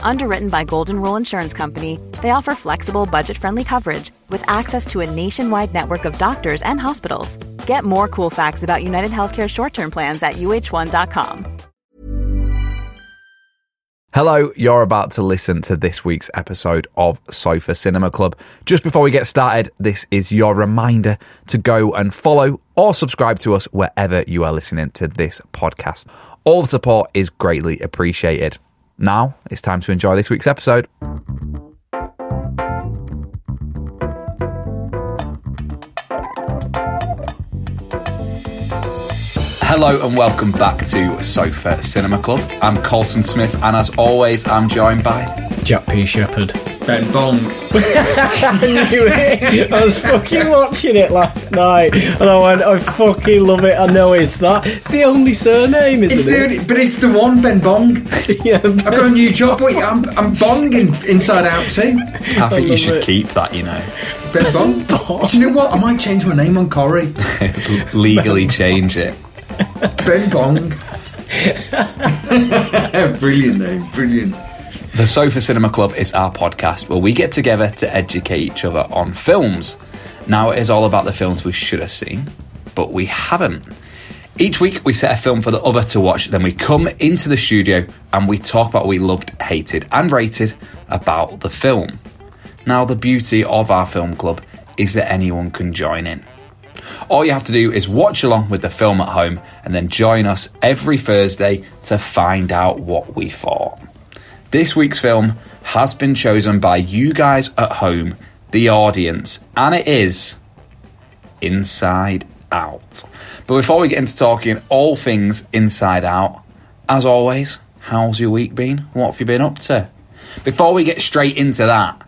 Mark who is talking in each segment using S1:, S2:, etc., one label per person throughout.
S1: Underwritten by Golden Rule Insurance Company, they offer flexible, budget friendly coverage with access to a nationwide network of doctors and hospitals. Get more cool facts about United Healthcare short term plans at uh1.com.
S2: Hello, you're about to listen to this week's episode of Sofa Cinema Club. Just before we get started, this is your reminder to go and follow or subscribe to us wherever you are listening to this podcast. All the support is greatly appreciated. Now it's time to enjoy this week's episode. Hello and welcome back to Sofa Cinema Club. I'm Colson Smith, and as always, I'm joined by
S3: Jack P. Shepherd.
S4: Ben Bong.
S3: I knew it. I was fucking watching it last night, and I went, I fucking love it. I know it's that. It's the only surname, isn't
S4: It's
S3: it?
S4: the only, but it's the one Ben Bong.
S3: yeah,
S4: I've got a new job. Wait, I'm I'm bonging Inside Out too.
S2: I think you
S3: love
S2: should
S3: it.
S2: keep that, you know,
S4: Ben Bong. Do you know what? I might change my name on Corrie.
S2: legally change it.
S4: Ben Bong. brilliant name. Brilliant.
S2: The Sofa Cinema Club is our podcast where we get together to educate each other on films. Now it is all about the films we should have seen, but we haven't. Each week we set a film for the other to watch, then we come into the studio and we talk about what we loved, hated, and rated about the film. Now, the beauty of our film club is that anyone can join in. All you have to do is watch along with the film at home and then join us every Thursday to find out what we thought. This week's film has been chosen by you guys at home, the audience, and it is Inside Out. But before we get into talking all things Inside Out, as always, how's your week been? What have you been up to? Before we get straight into that,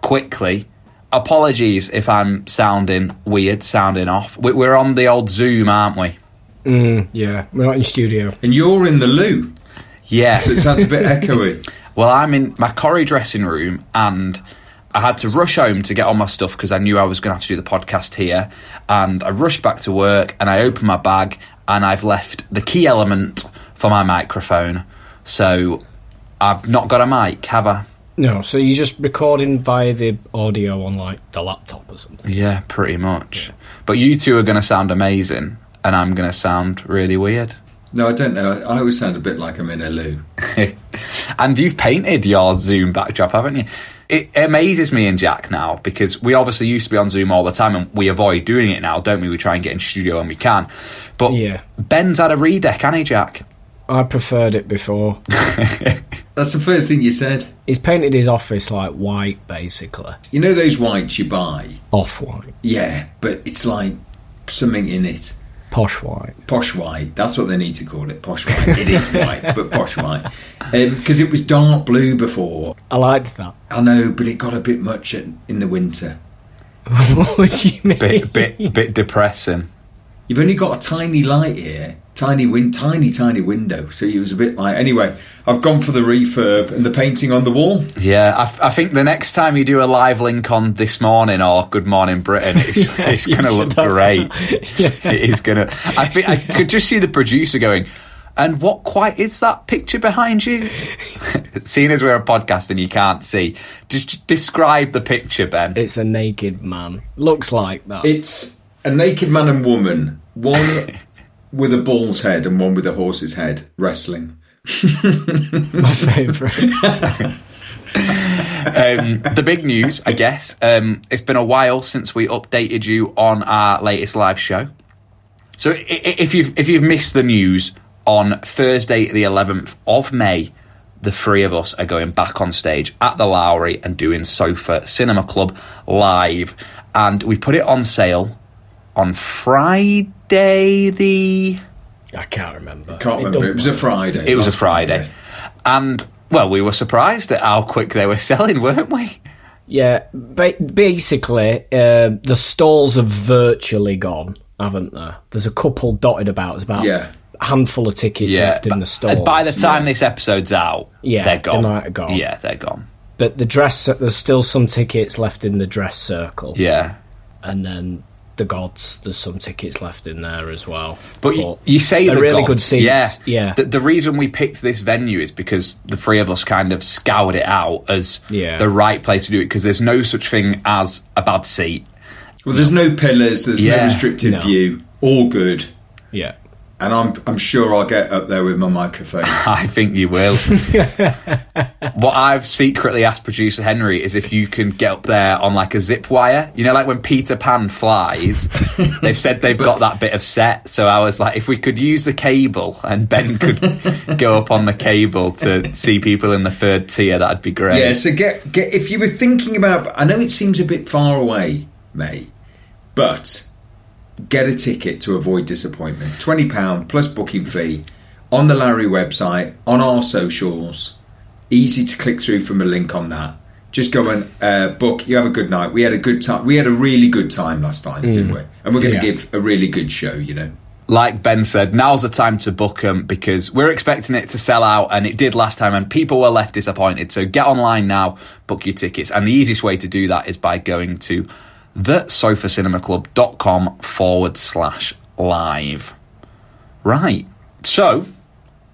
S2: quickly, apologies if I'm sounding weird, sounding off. We- We're on the old Zoom, aren't we?
S3: Mm, yeah, we're not in studio.
S4: And you're in the loo,
S2: Yeah.
S4: so it sounds a bit echoey.
S2: Well, I'm in my Corrie dressing room and I had to rush home to get all my stuff because I knew I was going to have to do the podcast here. And I rushed back to work and I opened my bag and I've left the key element for my microphone. So I've not got a mic, have I?
S3: No, so you're just recording via the audio on like the laptop or something.
S2: Yeah, pretty much. But you two are going to sound amazing and I'm going to sound really weird.
S4: No, I don't know. I always sound a bit like I'm in a loo.
S2: and you've painted your Zoom backdrop, haven't you? It amazes me and Jack now because we obviously used to be on Zoom all the time and we avoid doing it now, don't we? We try and get in studio when we can. But
S3: Yeah.
S2: Ben's had a redeck, hasn't he, Jack?
S3: I preferred it before.
S4: That's the first thing you said.
S3: He's painted his office like white, basically.
S4: You know those whites you buy?
S3: Off white.
S4: Yeah, but it's like something in it.
S3: Posh white.
S4: Posh white. That's what they need to call it. Posh white. It is white, but posh white. Um, because it was dark blue before.
S3: I liked that.
S4: I know, but it got a bit much at, in the winter.
S3: what do you mean?
S2: Bit, bit, bit depressing.
S4: You've only got a tiny light here, tiny win, tiny, tiny window. So it was a bit like. Anyway, I've gone for the refurb and the painting on the wall.
S2: Yeah, I, f- I think the next time you do a live link on This Morning or Good Morning Britain, it's, it's going to look
S3: have
S2: great.
S3: Yeah.
S2: It is going to. I think I could just see the producer going, and what quite is that picture behind you? Seeing as we're a podcast and you can't see, just describe the picture, Ben.
S3: It's a naked man. Looks like that.
S4: It's a naked man and woman, one with a bull's head and one with a horse's head wrestling.
S3: my favourite.
S2: um, the big news, I guess, um, it's been a while since we updated you on our latest live show. So if you've if you've missed the news on Thursday, the 11th of May, the three of us are going back on stage at the Lowry and doing Sofa Cinema Club live, and we put it on sale on Friday the
S3: I can't remember.
S4: Can't remember.
S3: don't
S4: It was a. Friday.
S2: it was a
S4: last
S2: Friday, and well, we were surprised at how quick they were selling, weren't we?
S3: Yeah, ba- basically, uh, the stalls have virtually gone, haven't there? There's a couple dotted about. There's about
S4: Yeah.
S3: a handful of tickets left in the store.
S2: By the time this episode's out,
S3: Yeah,
S2: they're
S3: they
S2: gone.
S3: might have gone.
S2: Yeah, they're gone.
S3: but the dress, there's still some tickets left in the dress circle.
S2: Yeah.
S3: and then the gods. There's some tickets left in there as well.
S2: But you, you say the
S3: really
S2: gods.
S3: good seats.
S2: Yeah,
S3: yeah.
S2: The, the reason we picked this venue is because the three of us kind of scoured it out as
S3: Yeah.
S2: the right place to do it because there's no such thing as a bad seat.
S4: Well, there's no pillars. There's
S2: Yeah.
S4: no restricted
S3: No.
S4: view. All good.
S3: yeah.
S4: And I'm I'm sure I'll get up there with my microphone.
S2: I think you will. what I've secretly asked producer Henry is if you can get up there on like a zip wire. You know, like when Peter Pan flies, they've said they've got that bit of set. So I was like, if we could use the cable and Ben could go up on the cable to see people in the third tier, that'd be great.
S4: yeah. So get get if you were thinking about. I know it seems a bit far away, May, but get a ticket to avoid disappointment. Twenty pound plus booking fee on the Lowry website on our socials. Easy to click through from a link on that. Just go and uh, book. You have a good night. We had a good time. We had a really good time last time, didn't we? And we're going to
S3: Yeah.
S4: give a really good show. You know.
S2: like Ben said, now's the time to book them because we're expecting it to sell out, and it did last time, and people were left disappointed. So get online now, book your tickets, and the easiest way to do that is by going to thesofacinemaclub.com forward slash live. Right. So,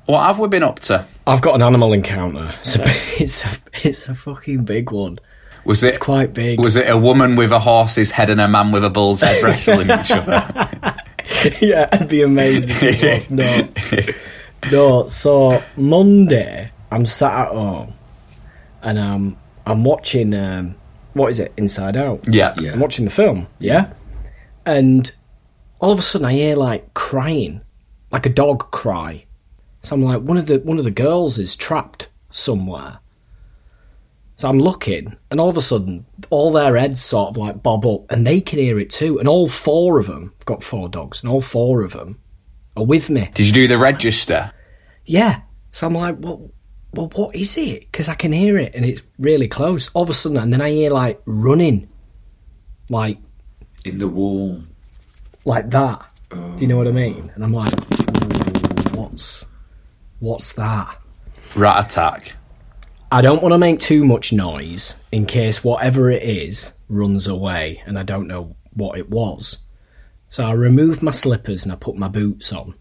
S2: what have we been up to?
S3: I've got an animal encounter. It's a, it's a, it's a fucking big one.
S2: Was it
S3: It's quite big.
S2: Was it a woman with a horse's head and a man with a bull's head wrestling each other?
S3: yeah, it'd be amazing. If it was. No, no. So Monday, I'm sat at home, and um, I'm watching. Um, what is it? Inside Out.
S2: Yeah.
S4: Yeah.
S3: I'm watching the film. Yeah, and all of a sudden I hear like crying, like a dog cry. So I'm like, one of the one of the girls is trapped somewhere. So I'm looking, and all of a sudden, all their heads sort of like bob up, and they can hear it too. And all four of them, I've got four dogs, and all four of them are with me.
S2: Did you do the register?
S3: Yeah. So I'm like, well, well, what is it? Because I can hear it, and it's really close. All of a sudden, and then I hear like running, like
S4: In the wall.
S3: like that. Do you know what I mean? And I'm like, what's what's that?
S2: Rat attack.
S3: I don't want to make too much noise in case whatever it is runs away and I don't know what it was. So I removed my slippers and I put my boots on.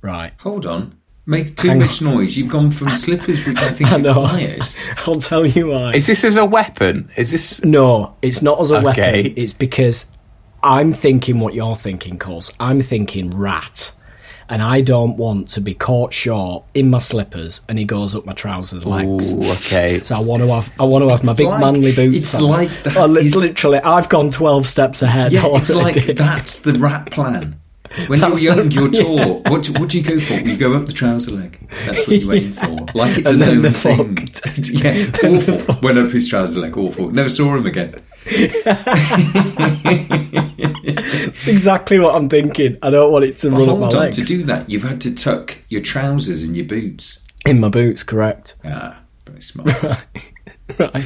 S3: Right.
S4: Hold on. Make too
S3: Hang
S4: much noise. You've gone from slippers, which I think
S3: I
S4: are
S3: know.
S4: quiet.
S3: I'll tell you why.
S2: Is this as a weapon? Is this
S3: No, it's not as a
S2: Okay.
S3: weapon. It's because I'm thinking what you're thinking, cause I'm thinking rat. And I don't want to be caught short in my slippers and he goes up my trousers legs.
S2: Ooh, okay.
S3: So I want to have I want to have my big
S4: like-
S3: manly boots.
S4: it's
S3: on.
S4: like that
S3: li- literally, I've gone twelve steps ahead.
S4: Yeah, it's like that's the rat plan. When
S3: That's
S4: you're young,
S3: the-
S4: you're tall. What do, what do you go for? You go up the trouser leg. That's what you're aim for. Like it's
S3: And
S4: a known
S3: they're
S4: thing. yeah, awful. Went up his trouser leg. Awful. Never saw him again.
S3: That's exactly what I'm thinking. I don't want it to
S4: Well,
S3: run up my
S4: on.
S3: legs.
S4: To do that, you've had to tuck your trousers and your boots.
S3: in my boots, correct?
S4: Ah, very smart.
S3: right.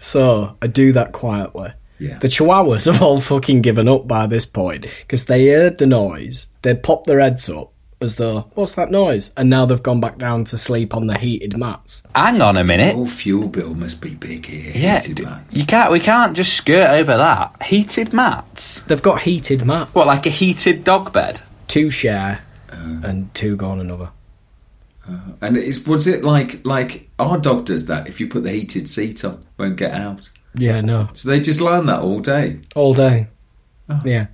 S3: So I do that quietly.
S4: Yeah.
S3: The chihuahuas have all fucking given up by this point because they heard the noise. They popped their heads up as though, what's that noise? And now they've gone back down to sleep on the heated mats.
S2: Hang on a minute.
S4: Your fuel bill must be big here.
S2: yeah,
S4: heated
S2: d-
S4: mats.
S2: you can't. We can't just skirt over that. Heated mats.
S3: They've got heated mats.
S2: What, like a heated dog bed?
S3: Two share
S4: Uh.
S3: and two go on another.
S4: And it's was it like like our dog does that? If you put the heated seat on, won't get out.
S3: Yeah, no.
S4: So they just learn that all day,
S3: All day.
S4: Oh.
S3: Yeah.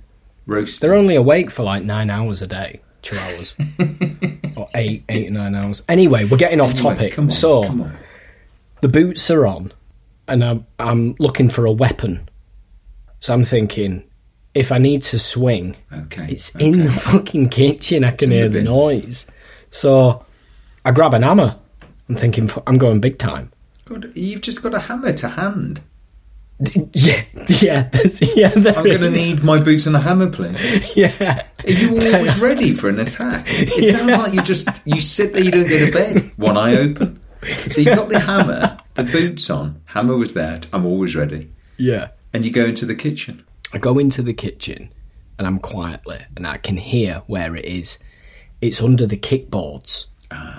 S4: roast.
S3: They're only awake for like nine hours a day. Chihuahuas. or eight, eight or nine hours. Anyway, we're getting off
S4: Anyway,
S3: topic.
S4: Come on,
S3: so the boots are on, and I'm I'm looking for a weapon. So I'm thinking, if I need to swing,
S4: Okay.
S3: it's in the fucking kitchen. I can hear
S4: the
S3: noise. So I grab an hammer. I'm thinking, I'm going big time.
S4: God, you've just got a hammer to hand.
S3: Yeah, yeah, yeah.
S4: I'm going to need my boots and a hammer, please.
S3: Yeah,
S4: Are you always ready for an attack? It sounds like you just you sit there, you don't go to bed, one eye open. So you've got the hammer, the boots on. Hammer was there. I'm always ready.
S3: yeah.
S4: And you go into the kitchen.
S3: I go into the kitchen and I'm quietly and I can hear where it is. It's under the kickboards,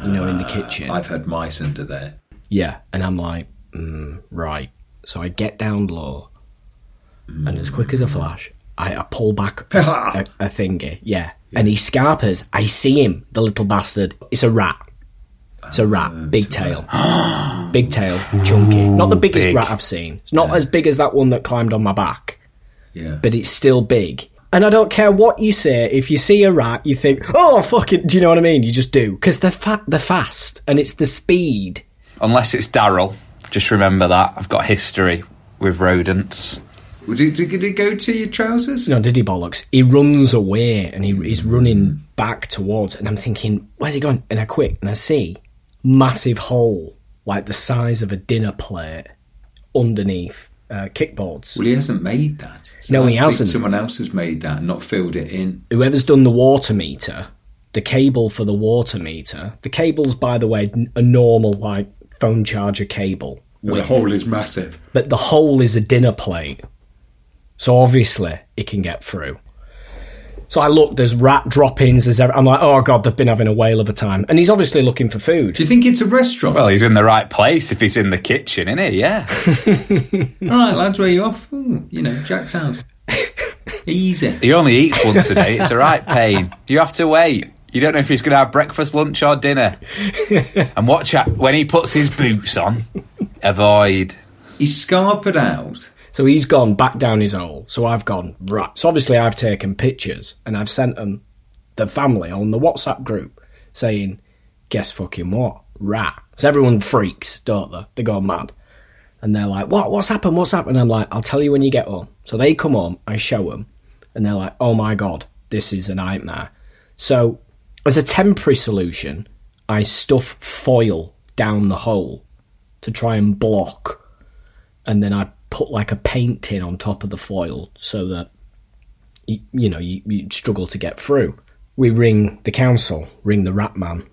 S3: you know, in the kitchen.
S4: I've had mice under there.
S3: Yeah, and I'm like, mm, right. So I get down low, and as quick as a flash, I, I pull back a, a thingy. Yeah. and he scarpers. I see him, the little bastard. It's a rat. It's a rat, big tail, big tail, chunky. Not the biggest
S2: big.
S3: rat I've seen. It's not as big as that one that climbed on my back,
S4: Yeah.
S3: but it's still big. And I don't care what you say. If you see a rat, you think, "Oh, fucking," do you know what I mean? You just do because they're fat, they're fast, and it's the speed.
S2: Unless it's Daryl. Just remember that. I've got history with rodents.
S4: Did it, did it go to your trousers?
S3: No, did he bollocks? He runs away and he, he's running back towards, and I'm thinking, where's he going? And I quick and I see massive hole like the size of a dinner plate underneath uh, kickboards.
S4: Well, he hasn't made that. So
S3: No, he hasn't.
S4: Someone else has made that and not filled it in.
S3: Whoever's done the water meter, the cable for the water meter, the cable's by the way a normal like phone charger cable,
S4: The hole is massive.
S3: but the hole is a dinner plate, so obviously it can get through. So I look, there's rat droppings. There's, ev- I'm like, oh god, they've been having a whale of a time, and he's obviously looking for food.
S4: Do you think it's a restaurant?
S2: Well, he's in the right place if he's in the kitchen, isn't he? Yeah.
S4: All right, lads, where you off? Ooh, you know, Jack's house. Easy.
S2: he only eats once a day. It's a right pain. You have to wait. You don't know if he's going to have breakfast, lunch, or dinner. and watch out when he puts his boots on. Avoid.
S4: He's scarpered out.
S3: So he's gone back down his hole. So I've gone right. So obviously I've taken pictures and I've sent them the family on the WhatsApp group saying, "Guess fucking what, rat." So everyone freaks, don't they? They go mad, and they're like, "What? What's happened? What's happened?" I'm like, "I'll tell you when you get home." So they come home, I show them, and they're like, "Oh my god, this is a nightmare." So as a temporary solution, I stuff foil down the hole to try and block and then I put like a paint tin on top of the foil so that you, you know you, you'd struggle to get through. We ring the council, ring the rat man.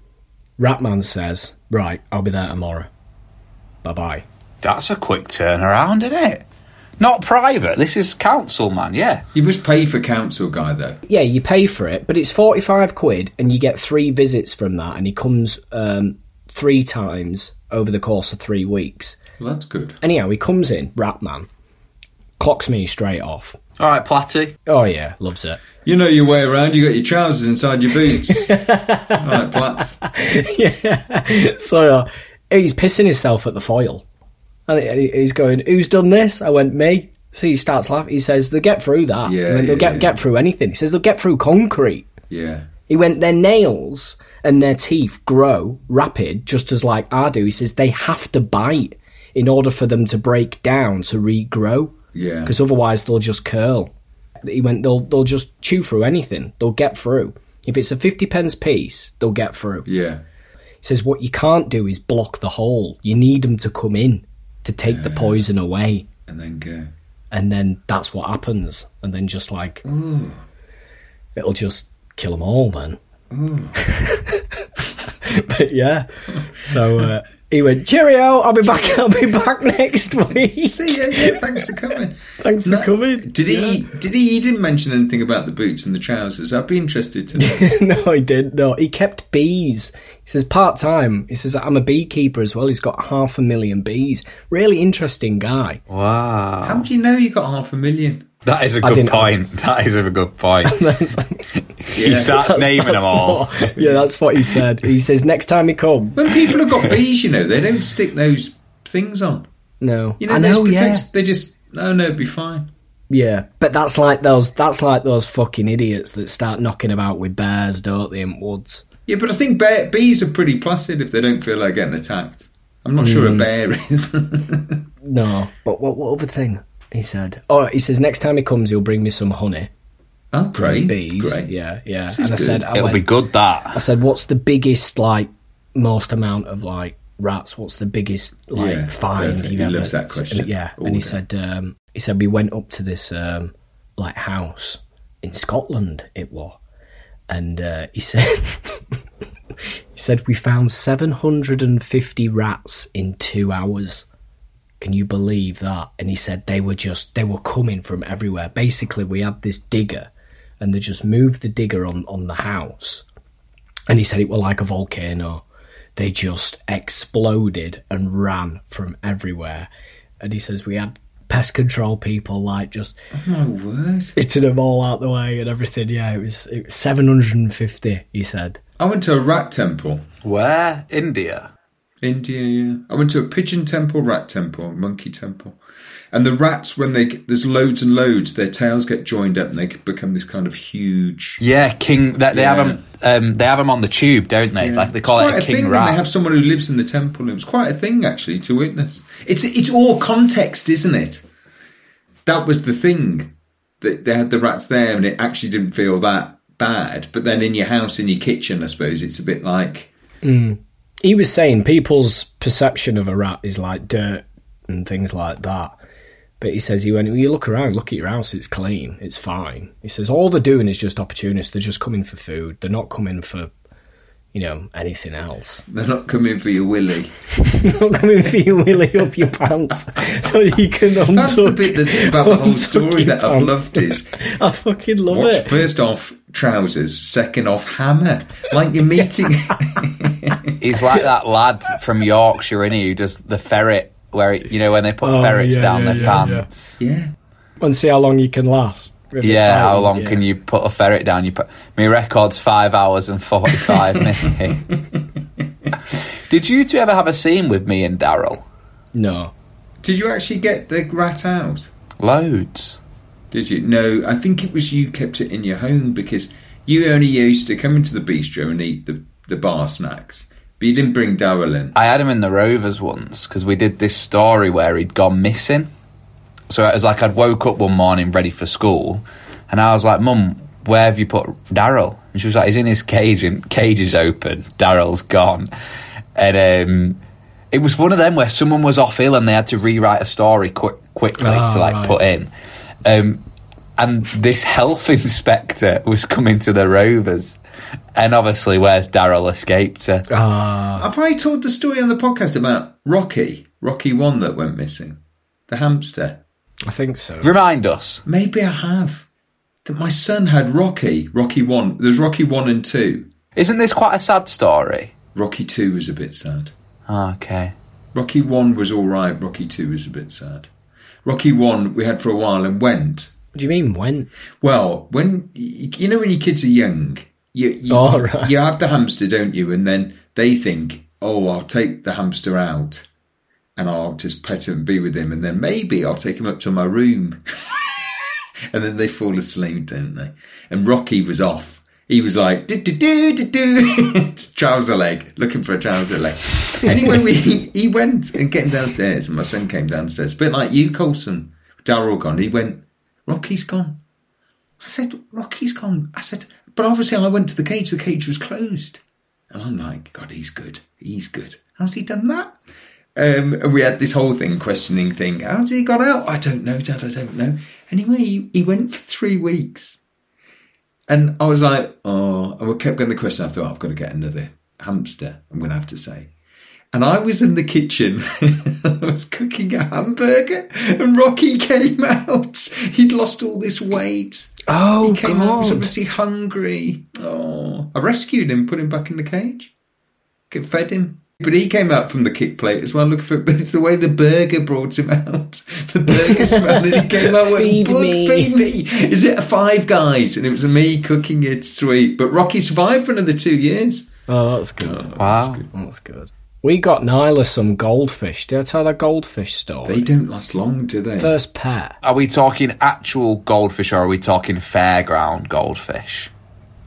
S3: Rat man says, "Right, I'll be there tomorrow. Bye bye."
S2: That's a quick turnaround, isn't it? Not private. This is council, man. Yeah.
S4: You must pay for council guy though.
S3: Yeah, you pay for it, but it's forty five quid, and you get three visits from that, and he comes um, three times over the course of three weeks.
S4: Well, that's good.
S3: Anyhow, he comes in, rap man, clocks me straight off.
S2: All right, Platty.
S3: Oh yeah, loves it.
S4: You know your way around. You got your trousers inside your boots. All right, Platts.
S3: yeah. So uh, he's pissing himself at the foil. And he's going, Who's done this? I went, Me. So he starts laughing. He says, They'll get through that.
S4: Yeah,
S3: I went, They'll
S4: yeah,
S3: get,
S4: yeah.
S3: get through anything. He says, They'll get through concrete.
S4: Yeah.
S3: He went, Their nails and their teeth grow rapid, just as like I do. He says, They have to bite in order for them to break down to regrow.
S4: Yeah.
S3: Because otherwise they'll just curl. He went, they'll, they'll just chew through anything. They'll get through. If it's a 50 pence piece, they'll get through.
S4: Yeah.
S3: He says what you can't do is block the hole. You need them to come in to take the poison away,
S4: And then go.
S3: and then that's what happens. And then just like it'll just kill them all. Then, but yeah. So uh, he went, "Cheerio! I'll be back. I'll be back next week.
S4: See ya. Yeah, thanks for coming.
S3: Thanks for coming."
S4: Did he? Did he? He didn't mention anything about the boots and the trousers. I'd be interested to know.
S3: no, he didn't. No, he kept bees. He says part time. He says I'm a beekeeper as well. He's got half a million bees. Really interesting guy.
S2: Wow.
S4: How do you know you got half a million?
S2: That is a
S3: I
S2: good
S3: didn't
S2: point. That is a good point.
S3: That's-
S2: he starts naming them all.
S3: what- yeah, that's what he said. He says next time he comes.
S4: When people have got bees, you know, they don't stick those things on.
S3: No,
S4: You know,
S3: I
S4: those
S3: know. Yeah.
S4: They just no, no, it'd be fine.
S3: yeah. But that's like those. That's like those fucking idiots that start knocking about with bears, don't they, in woods?
S4: Yeah, but I think bear, bees are pretty placid if they don't feel like getting attacked. I'm not sure a mm. bear is.
S3: No, but what, what other thing? He said. Oh, he says next time he comes, he'll bring me some honey.
S4: oh, great.
S3: Bees.
S4: Great.
S3: Yeah, yeah.
S4: This
S3: and
S4: is
S3: I said,
S4: good.
S3: I
S2: It'll
S3: went-
S2: be good that.
S3: I said, what's the biggest, like, most amount of, like, rats? What's the biggest, like,
S4: Yeah,
S3: find
S4: perfect.
S3: you've
S4: He
S3: ever...
S4: loves that question.
S3: Yeah,
S4: All
S3: and he
S4: day.
S3: said, um, he said, we went up to this, um, like, house in Scotland, it was. And uh, he said, he said, we found 750 rats in two hours. Can you believe that? And he said they were just they were coming from everywhere. Basically, we had this digger, and they just moved the digger on on the house, and he said it was like a volcano. They just exploded and ran from everywhere, and he says we had pest control people like just
S4: My word.
S3: hitting them all out the way and everything. Yeah, it was, it was seven hundred and fifty. He said.
S4: I went to a rat temple.
S2: Where? India.
S4: India, yeah. I went to a pigeon temple, rat temple, monkey temple. And the rats, when they get, there's loads and loads, their tails get joined up and they become this kind of huge.
S2: Yeah, king. They, they have them. Um, they have them on the tube, don't they? Like they
S4: It's
S2: call
S4: quite
S2: it a
S4: a
S2: king
S4: thing.
S2: rat.
S4: They have someone who lives in the temple. It was quite a thing actually to witness. It's it's all context, isn't it? That was the thing that they had the rats there, and it actually didn't feel that bad. But then in your house, in your kitchen, I suppose it's a bit like
S3: he was saying people's perception of a rat is like dirt and things like that. But he says he went, well, you look around, look at your house, it's clean, it's fine. He says all they're doing is just opportunists. They're just coming for food. They're not coming for, you know, anything else.
S4: they're not coming for your willy.
S3: Not coming for you willy up your pants so you can untuck.
S4: That's the bit that's about the whole story
S3: your
S4: that I've loved is
S3: I fucking love
S4: watch
S3: it.
S4: first off trousers, second off hammer. Like you're meeting.
S2: He's like that lad from Yorkshire, is who does the ferret, where you know when they put
S3: Oh,
S2: ferrets
S3: yeah,
S2: down
S3: yeah,
S2: their
S3: yeah,
S2: pants.
S4: yeah.
S3: And see how long you can last.
S2: Yeah, how long
S3: yeah.
S2: can you put a ferret down? You put my record's five hours and forty five minutes. Did you two ever have a scene with me and Daryl?
S3: No.
S4: Did you actually get the rat out?
S2: Loads.
S4: Did you? No, I think it was you kept it in your home because you only used to come into the bistro and eat the, the bar snacks. But you didn't bring Daryl in.
S2: I had him in the Rovers once because we did this story where he'd gone missing. So it was like I'd woke up one morning ready for school, and I was like, "Mum, where have you put Daryl?" And she was like, "He's in his cage, and cage is open. Daryl's gone." And um, it was one of them where someone was off ill and they had to rewrite a story quick, quickly
S3: Ah,
S2: to like
S3: right.
S2: put in. Um, and this health inspector was coming to the Rovers, and obviously, where's Daryl escaped to?
S3: Ah.
S4: Have I told the story on the podcast about Rocky? Rocky one that went missing, the hamster.
S3: I think so.
S2: Remind us.
S4: Maybe I have. That my son had Rocky. Rocky one. There's Rocky one and two.
S2: Isn't this quite a sad story?
S4: Rocky two was a bit sad.
S2: Oh, okay.
S4: Rocky one was all right. Rocky two was a bit sad. Rocky one we had for a while and went.
S3: What do you mean when?
S4: Well, when you know when your kids are young, you you,
S3: Oh, right.
S4: you have the hamster, don't you? And then they think, "Oh, I'll take the hamster out, and I'll just pet him and be with him, and then maybe I'll take him up to my room." and then they fall asleep, don't they? And Rocky was off. He was like, do do do do do, trouser leg, looking for a trouser leg. Anyway, we, he went and getting downstairs, and my son came downstairs, a bit like you, Colson. Daryl gone. He went, Rocky's gone. I said, Rocky's gone. I said, but obviously I went to the cage. The cage was closed. And I'm like, God, he's good. He's good. How's he done that? Um, and we had this whole thing, questioning thing. How's he got out? I don't know, Dad. I don't know. Anyway, he, he went for three weeks. And I was like, oh, and we kept getting the question. I thought, I've got to get another hamster. I'm going to have to say. And I was in the kitchen. I was cooking a hamburger, and Rocky came out. He'd lost all this weight.
S3: Oh,
S4: He came out, was obviously hungry. Oh, I rescued him, put him back in the cage, Get- fed him. But he came out from the kick plate as well. Look for it, but it's the way the burger brought him out. The burger smell, and he came out with
S3: Feed me."
S4: feed me. Is it a Five Guys? And it was me cooking it sweet. But Rocky survived for another two years.
S3: Oh, that's good.
S2: Oh, wow.
S3: That's good. We got Nyla some goldfish. Did I tell that goldfish story?
S4: They don't last long, do they?
S3: First pet.
S2: Are we talking actual goldfish or are we talking fairground goldfish?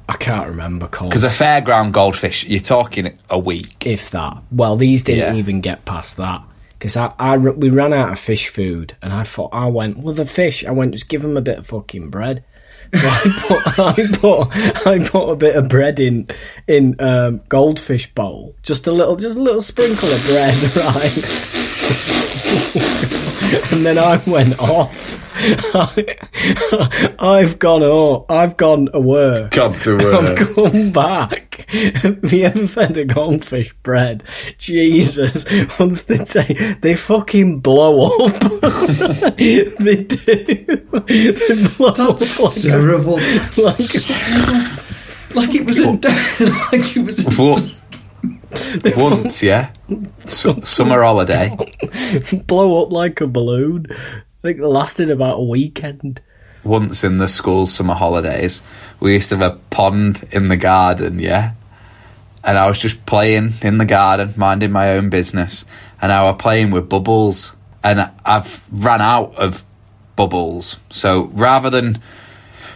S3: I can't remember called.
S2: Because a fairground goldfish, you're talking a week.
S3: if that. Well, these didn't
S2: Yeah.
S3: even get past that because I, I we ran out of fish food, and I thought I went well the fish. I went just give them a bit of fucking bread. So I put I put I put a bit of bread in in um, goldfish bowl, just a little just a little sprinkle of bread, right? and then I went off. I've gone off. I've gone to work.
S2: Gone to work.
S3: I've come back. Have you ever fed a goldfish bread? Jesus, once they take, they fucking blow up. they do. They blow
S4: That's
S3: up like a-
S4: terrible.
S3: like-
S4: That's. Like it was a like it was a
S2: What? Once, yeah. Su- summer holiday.
S3: blow up like a balloon. I think it lasted about a weekend.
S2: Once in the school summer holidays, we used to have a pond in the garden, yeah. And I was just playing in the garden, minding my own business, and I was playing with bubbles, and I've ran out of bubbles. So rather than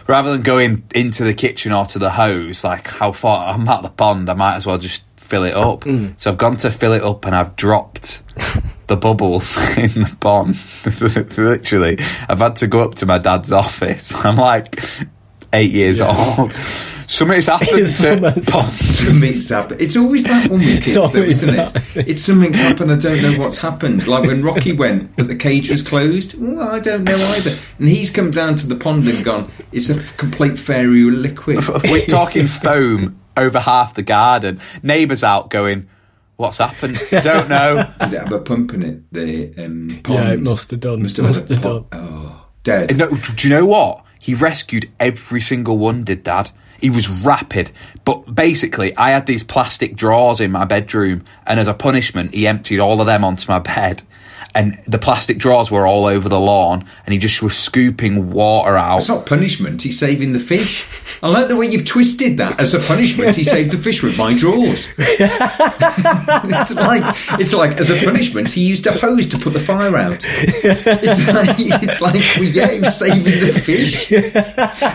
S2: rather than going into the kitchen or to the hose, like how far I'm at the pond, I might as well just fill it up. Mm. So I've gone to fill it up and I've dropped the bubbles in the pond. Literally, I've had to go up to my dad's office. I'm like eight years old. Something's happened to
S3: Something's
S2: ponds.
S4: Something's happened. It's always that one with kids, though, isn't it? It's something's happened. I don't know what's happened. Like when Rocky went, but the cage was closed. Well, I don't know either. And he's come down to the pond and gone. It's a complete fairy liquid.
S2: We're talking foam over half the garden. Neighbours out going, "What's happened? Don't know."
S4: Did it have a pump in it? The um, pond.
S3: Yeah, it must have done.
S4: Must have,
S3: Must have
S4: pump. Oh, dead.
S2: No, do you know what? He rescued every single one, did Dad. He was rapid. But basically, I had these plastic drawers in my bedroom, and as a punishment, he emptied all of them onto my bed. And the plastic drawers were all over the lawn, and he just was scooping water out.
S4: It's not punishment. He's saving the fish. I like the way you've twisted that. As a punishment, he saved the fish with my drawers. it's like it's like as a punishment, he used a hose to put the fire out. It's like it's like yeah, he saving the fish.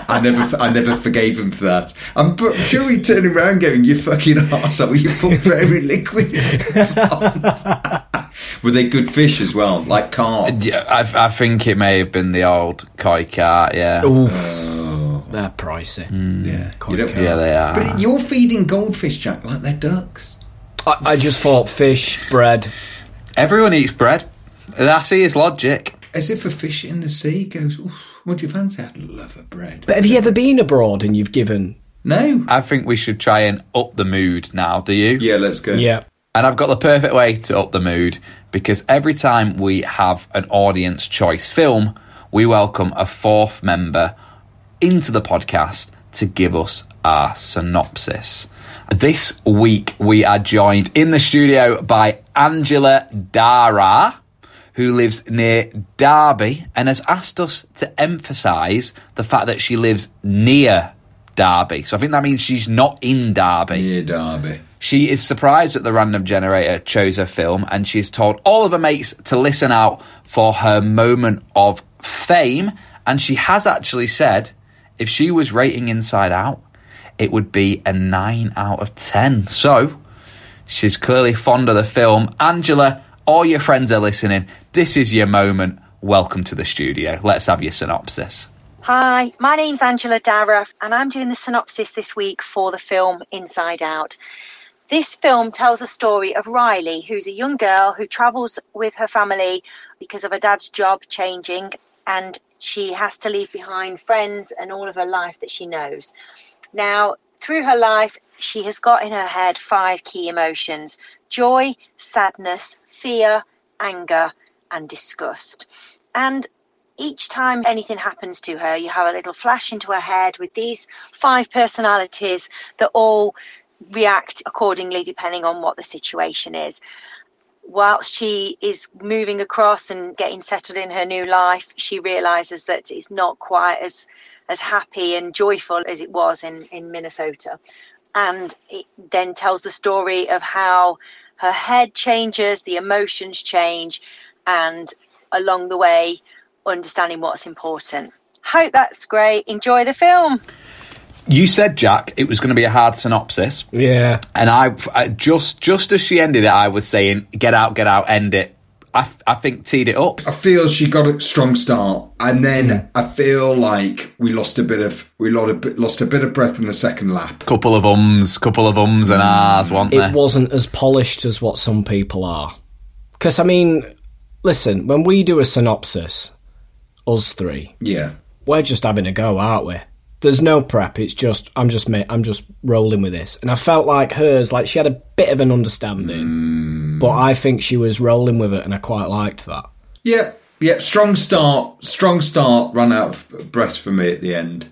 S4: I never I never forgave him for that. I'm, sure he'd turn around going, "You fucking arsehole, you put fairy liquid." in the pond." Were they good fish as well, like carp?
S2: Yeah, I, I think it may have been the old koi carp, yeah.
S3: Oof.
S4: Oh.
S3: They're pricey. Hmm.
S4: Yeah,
S3: Quite
S4: you don't-
S2: Yeah, they are.
S4: But you're feeding goldfish, Jack, like they're ducks.
S3: I, I just thought fish, bread.
S2: Everyone eats bread. That's his logic.
S4: As if a fish in the sea goes, Oof, what do you fancy? I'd love a bread.
S3: But have you ever been abroad and you've given?
S4: No.
S2: I think we should try and up the mood now, do you?
S4: Yeah, let's go.
S3: Yeah.
S2: And I've got the perfect way to up the mood because every time we have an audience choice film, we welcome a fourth member into the podcast to give us our synopsis. This week we are joined in the studio by Angela Dara, who lives near Derby and has asked us to emphasise the fact that she lives near Derby. So I think that means she's not in Derby.
S4: Near Derby.
S2: She is surprised that the random generator chose her film and she's told all of her mates to listen out for her moment of fame. And she has actually said if she was rating Inside Out, it would be a 9 out of 10. So she's clearly fond of the film. Angela, all your friends are listening. This is your moment. Welcome to the studio. Let's have your synopsis.
S5: Hi, my name's Angela Dara, and I'm doing the synopsis this week for the film Inside Out. This film tells the story of Riley, who's a young girl who travels with her family because of her dad's job changing, and she has to leave behind friends and all of her life that she knows. Now, through her life, she has got in her head five key emotions joy, sadness, fear, anger, and disgust. And each time anything happens to her, you have a little flash into her head with these five personalities that all react accordingly depending on what the situation is. Whilst she is moving across and getting settled in her new life, she realizes that it's not quite as as happy and joyful as it was in, in Minnesota. And it then tells the story of how her head changes, the emotions change, and along the way, understanding what's important. Hope that's great. Enjoy the film.
S2: You said, Jack, it was going to be a hard synopsis.
S3: Yeah.
S2: And I, I just just as she ended it, I was saying, "Get out, get out, end it." I, I think teed it up.
S4: I feel she got a strong start, and then hmm. I feel like we lost a bit of we lost a bit, lost a bit of breath in the second lap.
S2: Couple of ums, couple of ums and ahs, weren't
S3: It
S2: there?
S3: wasn't as polished as what some people are. Because, I mean, listen, when we do a synopsis, us three,
S4: Yeah,
S3: we're just having a go, aren't we? There's no prep. It's just I'm just ma- I'm just rolling with this, and I felt like hers, like she had a bit of an understanding, mm. but I think she was rolling with it, and I quite liked that.
S4: yeah, yeah. Strong start, strong start. Ran out of breath for me at the end.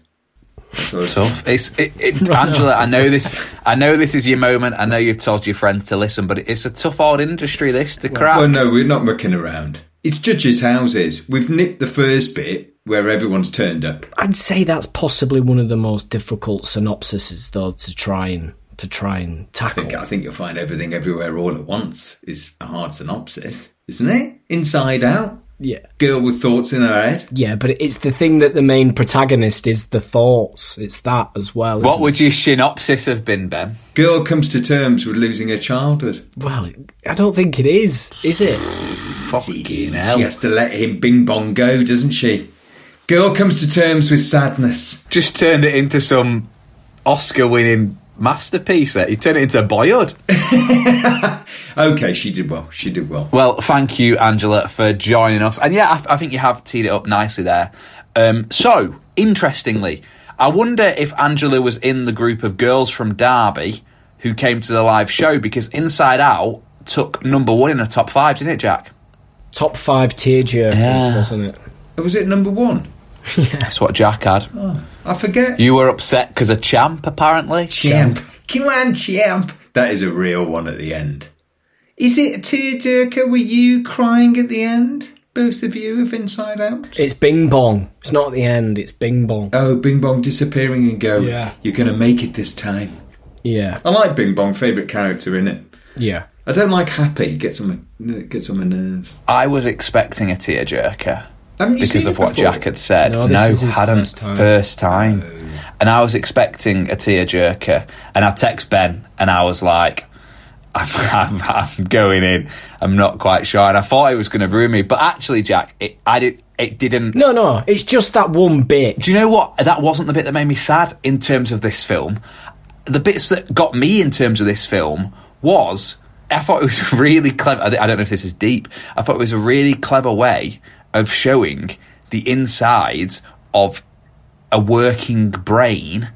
S4: So it's-
S2: Tough. It's it, it, Angela. I know this. I know this is your moment. I know you've told your friends to listen, but it's a tough old industry. This to crack.
S4: Well, no, we're not mucking around. It's judges' houses. We've nipped the first bit where everyone's turned up.
S3: I'd say that's possibly one of the most difficult synopsises, though, to try and to try and
S4: I
S3: tackle.
S4: think, I think you'll find everything everywhere all at once is a hard synopsis, isn't it? Inside out.
S3: Yeah,
S4: Girl with thoughts in her head.
S3: yeah, but it's the thing that the main protagonist is the thoughts. It's that as well.
S2: what
S3: isn't
S2: would your synopsis have been, Ben?
S4: Girl comes to terms with losing her childhood.
S3: Well, I don't think it is. Is it?
S2: Fucking hell.
S4: She has to let him bing bong go, doesn't she? Girl comes to terms with sadness.
S2: Just turned it into some Oscar-winning masterpiece. There, you turned it into Boyhood.
S4: Okay, she did well. She did well.
S2: Well, thank you, Angela, for joining us. And yeah, I, I think you have teed it up nicely there. Um, so, interestingly, I wonder if Angela was in the group of girls from Derby who came to the live show because Inside Out took number one in the top five, didn't it, Jack?
S3: Top five tearjerkers,
S2: Yeah.
S3: wasn't it?
S4: Was it number one?
S2: That's what Jack had.
S4: Oh, I forget.
S2: You were upset because of Champ, apparently.
S4: Champ. Come on, champ. That is a real one at the end. Is it a tearjerker? Were you crying at the end? Both of you of Inside Out?
S3: It's Bing Bong. It's not at the end. It's Bing Bong.
S4: Oh, Bing Bong disappearing and go,
S3: Yeah.
S4: you're going to make it this time.
S3: Yeah,
S4: I like Bing Bong, favourite character in it.
S3: yeah.
S4: I don't like Happy, gets on my, gets on my nerves.
S2: I was expecting a tearjerker
S4: Haven't you
S2: because of what
S4: before?
S2: Jack had said.
S3: No,
S2: No,
S3: this is his
S2: hadn't.
S3: first time.
S2: First time. And I was expecting a tearjerker. And I text Ben and I was like, I'm, I'm, I'm going in. I'm not quite sure. And I thought it was going to ruin me. But actually, Jack, it, I did, it didn't.
S3: No, no. It's just that one bit.
S2: Do you know what? That wasn't the bit that made me sad in terms of this film. The bits that got me in terms of this film was I thought it was really clever. I I don't know if this is deep. I thought it was a really clever way of showing the insides of a working brain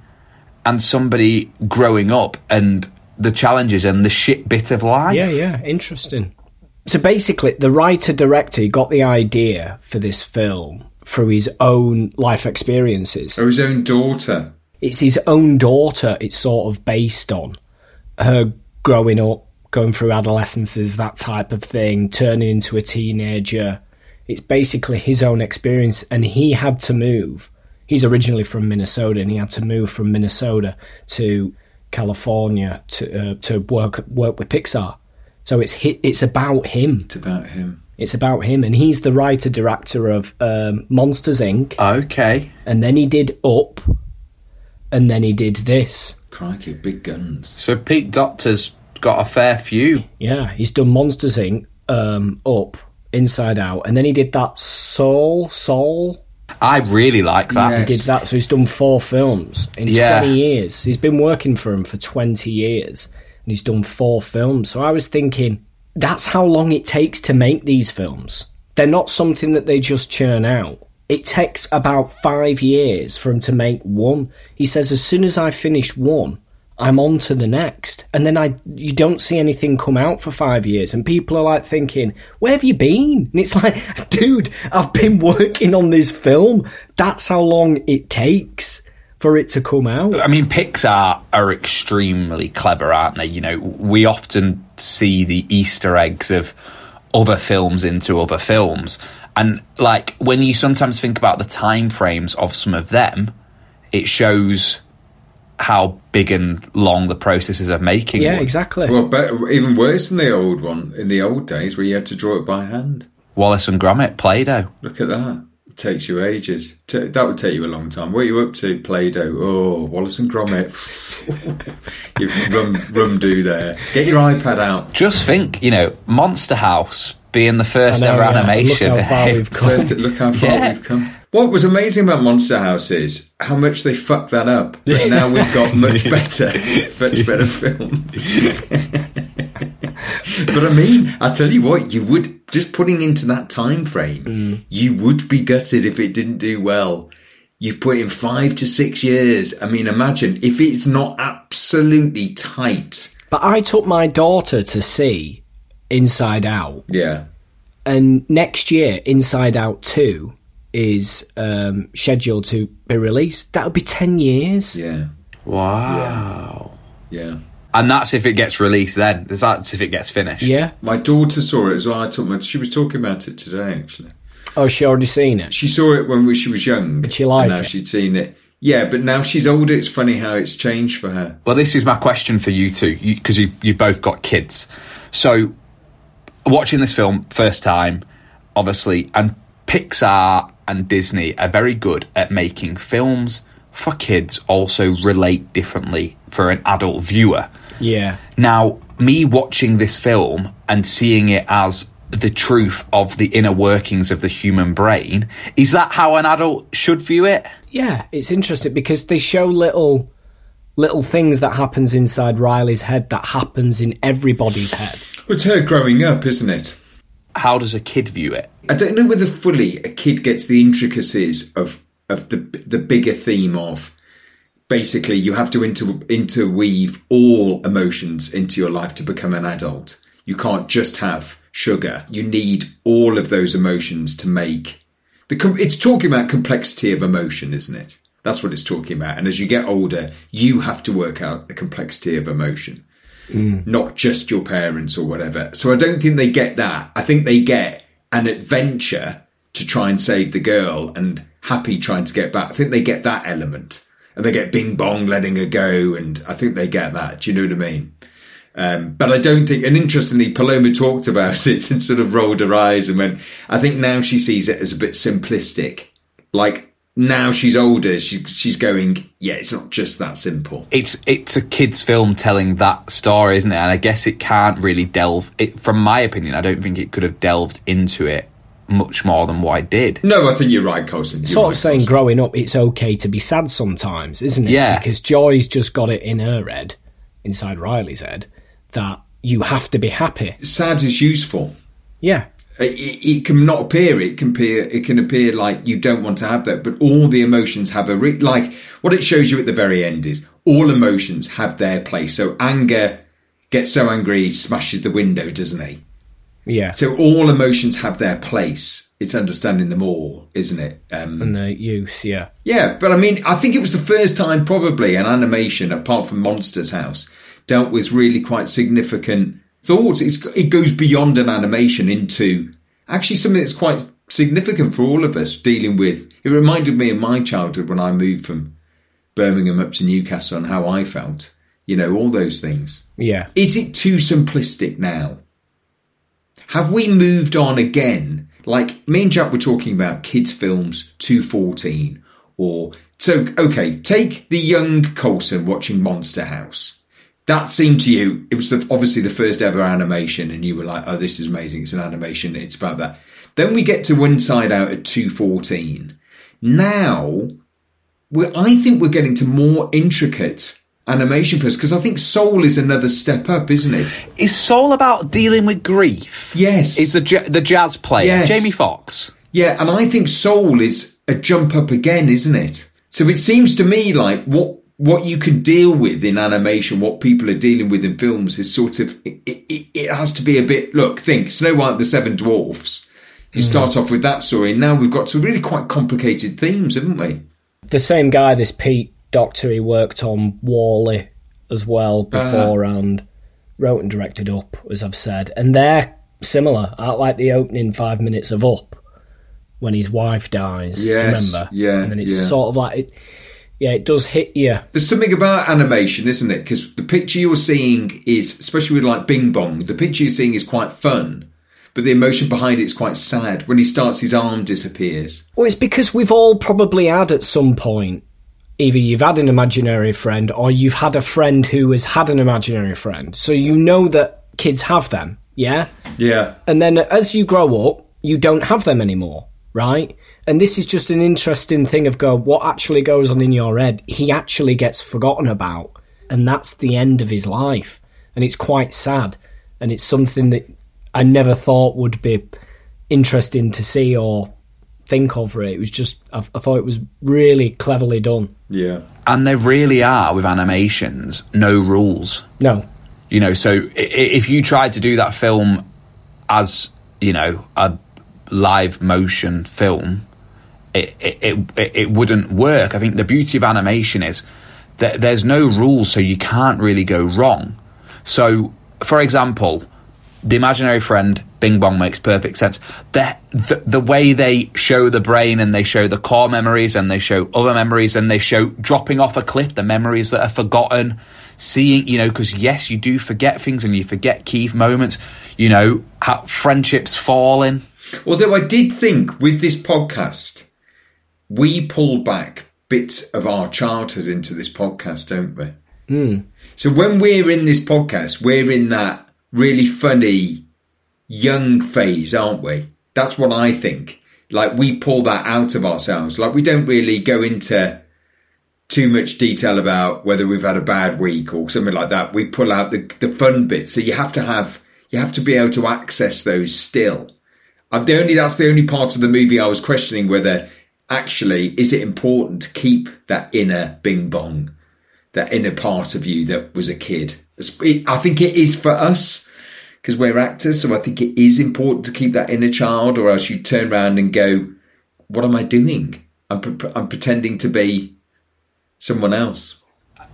S2: and somebody growing up and the challenges and the shit bit of life.
S3: Yeah, yeah. Interesting. So basically, the writer director got the idea for this film through his own life experiences.
S4: Or his own daughter.
S3: It's his own daughter. It's sort of based on her growing up, going through adolescences, that type of thing, turning into a teenager. It's basically his own experience, and he had to move. He's originally from Minnesota, and he had to move from Minnesota to California to uh, to work work with Pixar. So it's hi- it's about him.
S4: It's about him.
S3: It's about him, and he's the writer director of um, Monsters Inc.
S2: Okay.
S3: And then he did Up, and then he did this.
S4: Crikey, big guns.
S2: So Pete Docter's got a fair few.
S3: Yeah, he's done Monsters Inc. Um, Up, Inside Out, and then he did that Soul, Soul.
S2: I really like that.
S4: Yeah.
S3: He did that, so he's done four films in
S2: Yeah.
S3: 20 years. He's been working for him for 20 years, and he's done four films. So I was thinking, that's how long it takes to make these films. They're not something that they just churn out. It takes about five years for him to make one. He says, as soon as I finish one, I'm on to the next. And then I you don't see anything come out for five years. And people are like thinking, Where have you been? And it's like, dude, I've been working on this film. That's how long it takes for it to come out.
S2: I mean, Pixar are extremely clever, aren't they? You know, we often see the Easter eggs of other films into other films. And like when you sometimes think about the time frames of some of them, it shows how big and long the processes of making
S3: Yeah,
S2: one.
S3: exactly.
S4: Well, better, even worse than the old one in the old days where you had to draw it by hand.
S2: Wallace and Gromit, Play-Doh.
S4: Look at that. takes you ages. T- that would take you a long time. What are you up to? Play-Doh. Oh, Wallace and Gromit. you rum rum do there. Get your iPad out.
S2: Just think, you know, Monster House being the first
S3: know,
S2: ever
S3: yeah.
S2: animation.
S3: Look how far we've come.
S4: First, look how far
S2: Yeah.
S4: we've come. What was amazing about Monster House is how much they fucked that up. But now we've got much better, much better films. but I mean, I tell you what, you would just putting into that time frame, mm. you would be gutted if it didn't do well. You've put in five to six years. I mean, imagine if it's not absolutely tight.
S3: But I took my daughter to see Inside Out,
S4: Yeah.
S3: and next year, Inside Out 2 is um, scheduled to be released. That would be 10 years.
S4: Yeah.
S2: Wow.
S4: Yeah.
S2: And that's if it gets released then. That's if it gets finished.
S3: Yeah.
S4: My daughter saw it as well. I took my, she was talking about it today, actually.
S3: Oh, she already seen it.
S4: She saw it when she was young.
S3: Did she like
S4: and now
S3: it?
S4: she'd seen it. Yeah, but now she's older. It's funny how it's changed for her.
S2: Well, this is my question for you two, because you, you've both got kids. So, watching this film first time, obviously, and Pixar and Disney are very good at making films for kids also relate differently for an adult viewer.
S3: Yeah.
S2: Now, me watching this film and seeing it as the truth of the inner workings of the human brain, is that how an adult should view it?
S3: Yeah, it's interesting because they show little little things that happens inside Riley's head that happens in everybody's head.
S4: It's her growing up, isn't it?
S2: How does a kid view it?
S4: I don't know whether fully a kid gets the intricacies of of the the bigger theme of basically you have to inter, interweave all emotions into your life to become an adult. You can't just have sugar. You need all of those emotions to make the. It's talking about complexity of emotion, isn't it? That's what it's talking about. And as you get older, you have to work out the complexity of emotion, not just your parents or whatever. So I don't think they get that. I think they get an adventure to try and save the girl and happy trying to get back. I think they get that element. And they get Bing Bong letting her go. And I think they get that. Do you know what I mean? Um, but I don't think, and interestingly, Paloma talked about it and sort of rolled her eyes and went, I think now she sees it as a bit simplistic. Like now she's older, she, she's going, yeah, it's not just that simple.
S2: it's it's a kids film telling that story isn't it and i guess it can't really delve it from my opinion i don't think it could have delved into it much more than what i did
S4: No, I think you're right, Colson. You're
S3: Sort
S4: right,
S3: of saying
S4: Colson.
S3: growing up it's okay to be sad sometimes, isn't it?
S2: Yeah.
S3: Because Joy's just got it in her head, inside Riley's head, that you have to be happy.
S4: sad is useful.
S3: Yeah.
S4: It, it can not appear. It can appear. It can appear like you don't want to have that, but all the emotions have a re- like. What it shows you at the very end is all emotions have their place. So anger gets so angry, he smashes the window, doesn't he?
S3: Yeah.
S4: So all emotions have their place. It's understanding them all, isn't it? Um,
S3: and the use, yeah.
S4: yeah, but I mean, I think it was the first time probably an animation, apart from Monsters House, dealt with really quite significant thoughts. It's, it goes beyond an animation into actually something that's quite significant for all of us dealing with. It reminded me of my childhood when I moved from Birmingham up to Newcastle and how I felt. You know, all those things.
S3: Yeah.
S4: Is it too simplistic now? Have we moved on again? Like me and Jack were talking about kids' films 214 or so okay, take the young Colson watching Monster House. That seemed to you, it was the, obviously the first ever animation, and you were like, oh, this is amazing. It's an animation. It's about that. Then we get to Inside Out at 214. Now, we're, I think we're getting to more intricate animation films because I think Soul is another step up, isn't it?
S2: is soul about dealing with grief
S4: Yes.
S2: is the the jazz player
S4: Yes.
S2: jamie foxx
S4: Yeah, and I think Soul is a jump up again, isn't it? So it seems to me like what what you can deal with in animation, what people are dealing with in films, is sort of it, it, it has to be a bit. Look, think Snow White the Seven Dwarfs. You mm-hmm. start off with that story, and now we've got some really quite complicated themes, haven't we?
S3: The same guy, this Pete Docter, he worked on WALL-E as well uh-huh. beforehand. wrote and directed Up, as I've said. And they're similar. I like the opening five minutes of Up when his wife dies.
S4: Yes,
S3: remember?
S4: yeah,
S3: And then it's
S4: yeah.
S3: sort of like, it, yeah, it does hit you.
S4: There's something about animation, isn't it? Because the picture you're seeing is, especially with like Bing Bong, the picture you're seeing is quite fun. but the emotion behind it is quite sad. When he starts, his arm disappears.
S3: Well, it's because we've all probably had at some point either you've had an imaginary friend or you've had a friend who has had an imaginary friend. So you know that kids have them, yeah?
S4: Yeah.
S3: And then as you grow up, you don't have them anymore, right? And this is just an interesting thing of go, what actually goes on in your head, he actually gets forgotten about. And that's the end of his life. And it's quite sad. And it's something that I never thought would be interesting to see or think over it. It was just, I, I thought it was really cleverly done.
S4: Yeah.
S2: And there really are with animations no rules.
S3: No.
S2: You know, so i- i- if you tried to do that film as you know a live motion film, it it, it wouldn't work. I think the beauty of animation is that there's no rules, so you can't really go wrong. So, for example, the imaginary friend Bing Bong makes perfect sense. The, the the way they show the brain and they show the core memories and they show other memories and they show dropping off a cliff, the memories that are forgotten, seeing you know because yes, you do forget things and you forget key moments. You know how friendships falling.
S4: Although I did think with this podcast, we pull back bits of our childhood into this podcast, don't we? Hmm. So when we're in this podcast, we're in that really funny young phase, aren't we? That's what I think. Like we pull that out of ourselves. Like we don't really go into too much detail about whether we've had a bad week or something like that. We pull out the the fun bits. So you have to have you have to be able to access those still. I'm the only that's the only part of the movie I was questioning whether actually is it important to keep that inner bing bong, that inner part of you that was a kid. I think it is for us because we're actors, so I think it is important to keep that inner child, or else you turn around and go, "What am I doing? I'm pre- I'm pretending to be someone else."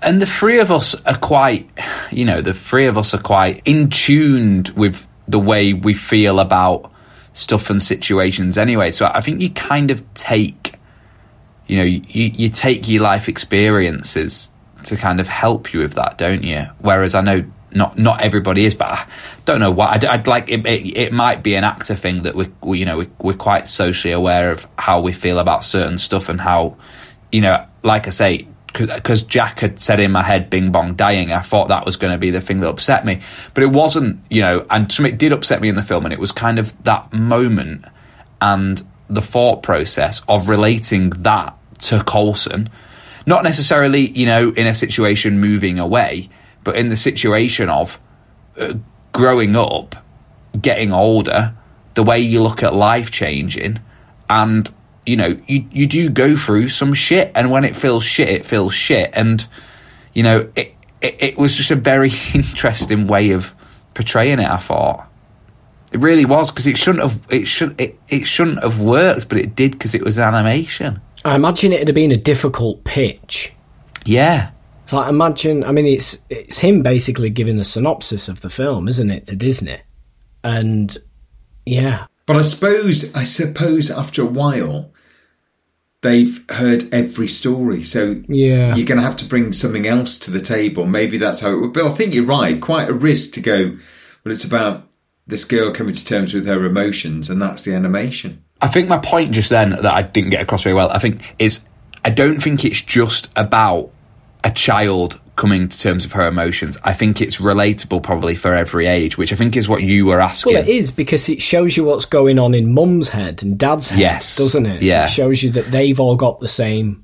S2: and the three of us are quite, you know, the three of us are quite in tuned with the way we feel about stuff and situations anyway. So I think you kind of take, you know, you, you take your life experiences to kind of help you with that, don't you? Whereas I know not not everybody is, but I don't know why. I'd, I'd like it, it. It might be an actor thing that we, we you know, we, we're quite socially aware of how we feel about certain stuff and how, you know, like I say, because Jack had said in my head "Bing Bong" dying, I thought that was going to be the thing that upset me, but it wasn't. You know, and something did upset me in the film, and it was kind of that moment and the thought process of relating that to Colson, not necessarily, you know, in a situation moving away, but in the situation of uh, growing up, getting older, the way you look at life changing, and you know, you you do go through some shit, and when it feels shit, it feels shit, and you know, it it, it was just a very interesting way of portraying it. I thought. It really was because it shouldn't have. It should. It, it shouldn't have worked, but it did because it was animation.
S3: I imagine it'd have been a difficult pitch.
S2: Yeah,
S3: So I imagine, I mean, it's it's him basically giving the synopsis of the film, isn't it, to Disney? And yeah,
S4: But I suppose, I suppose after a while, they've heard every story. So
S3: Yeah.
S4: you're going to have to bring something else to the table. Maybe that's how it would. But I think you're right. Quite a risk to go. Well, it's about this girl coming to terms with her emotions, and that's the animation.
S2: I think my point just then that I didn't get across very well. I think is I don't think it's just about a child coming to terms with her emotions. I think it's relatable probably for every age, which I think is what you were asking.
S3: well, it is because it shows you what's going on in Mum's head and Dad's head,
S2: Yes.
S3: doesn't it?
S2: Yeah.
S3: It shows you that they've all got the same.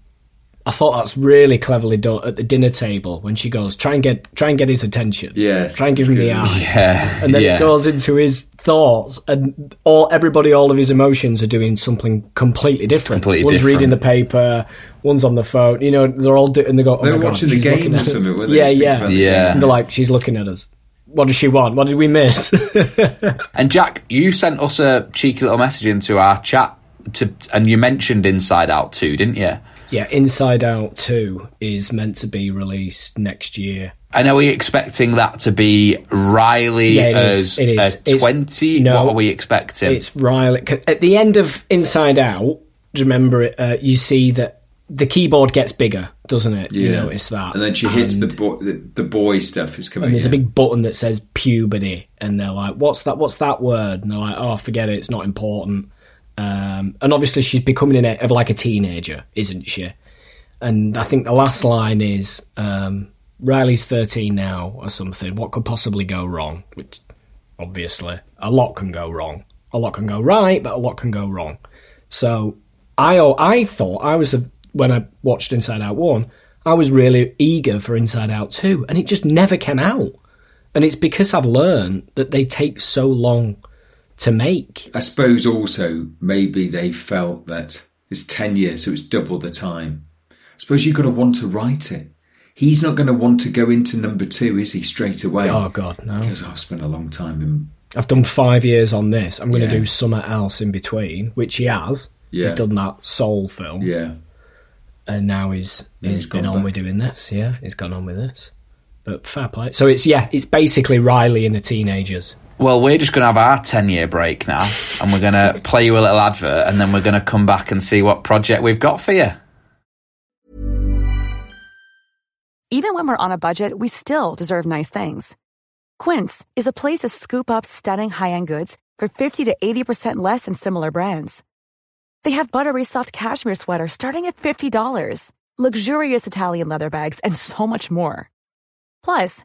S3: I thought that's really cleverly done at the dinner table when she goes, "Try and get, try and get his attention.
S4: Yes.
S3: try and give him the eye."
S2: Yeah,
S3: and then
S2: yeah.
S3: it goes into his thoughts, and all everybody, all of his emotions are doing something completely different.
S2: Completely
S3: one's
S2: different.
S3: reading the paper, one's on the phone. You know, they're all do- and they go, oh
S4: They
S3: my
S4: were
S3: God,
S4: watching the game or something, weren't they?
S3: Yeah, yeah,
S2: Yeah.
S3: And they're like, she's looking at us. What does she want? What did we miss?
S2: And Jack, you sent us a cheeky little message into our chat to, and you mentioned Inside Out too, didn't you?
S3: Yeah, Inside Out Two is meant to be released next year.
S2: And are we expecting that to be Riley
S3: Yeah,
S2: as
S3: is, it is.
S2: a twenty?
S3: no,
S2: what are we expecting?
S3: It's Riley. 'cause At the end of Inside Out, do you remember it? Uh, you see that the keyboard gets bigger doesn't it? You
S4: Yeah.
S3: notice that.
S4: And then she hits the
S3: And-
S4: boy. The, the boy stuff is coming.
S3: and there's a big button that says puberty, and they're like, "What's that? What's that word?" And they're like, "Oh, forget it. It's not important." Um, and obviously, she's becoming of like a teenager, isn't she? And I think the last line is, um, "Riley's thirteen now, or something. What could possibly go wrong?" Which, obviously, a lot can go wrong. A lot can go right, but a lot can go wrong. So, I I thought I was a, when I watched Inside Out one, I was really eager for Inside Out two, and it just never came out. And it's because I've learned that they take so long to make.
S4: I suppose also maybe they felt that it's 10 years, so it's double the time. I suppose you've got to want to write it. He's not going to want to go into number two, is he, straight away?
S3: Oh God, no!
S4: Because I've spent a long time in.
S3: I've done five years on this. I'm going to do something else in between, which he has.
S4: Yeah.
S3: He's done that Soul film,
S4: Yeah.
S3: and now he's he's
S4: he's gone
S3: on with doing this. Yeah, he's gone on with this. But fair play. So it's yeah, it's basically Riley and the teenagers.
S2: Well, we're just going to have our 10 year break now, and we're going to play you a little advert, and then we're going to come back and see what project we've got for you.
S6: Even when we're on a budget, we still deserve nice things. Quince is a place to scoop up stunning high-end goods for 50 to 80% less than similar brands. They have buttery soft cashmere sweaters starting at $50, luxurious Italian leather bags, and so much more. Plus,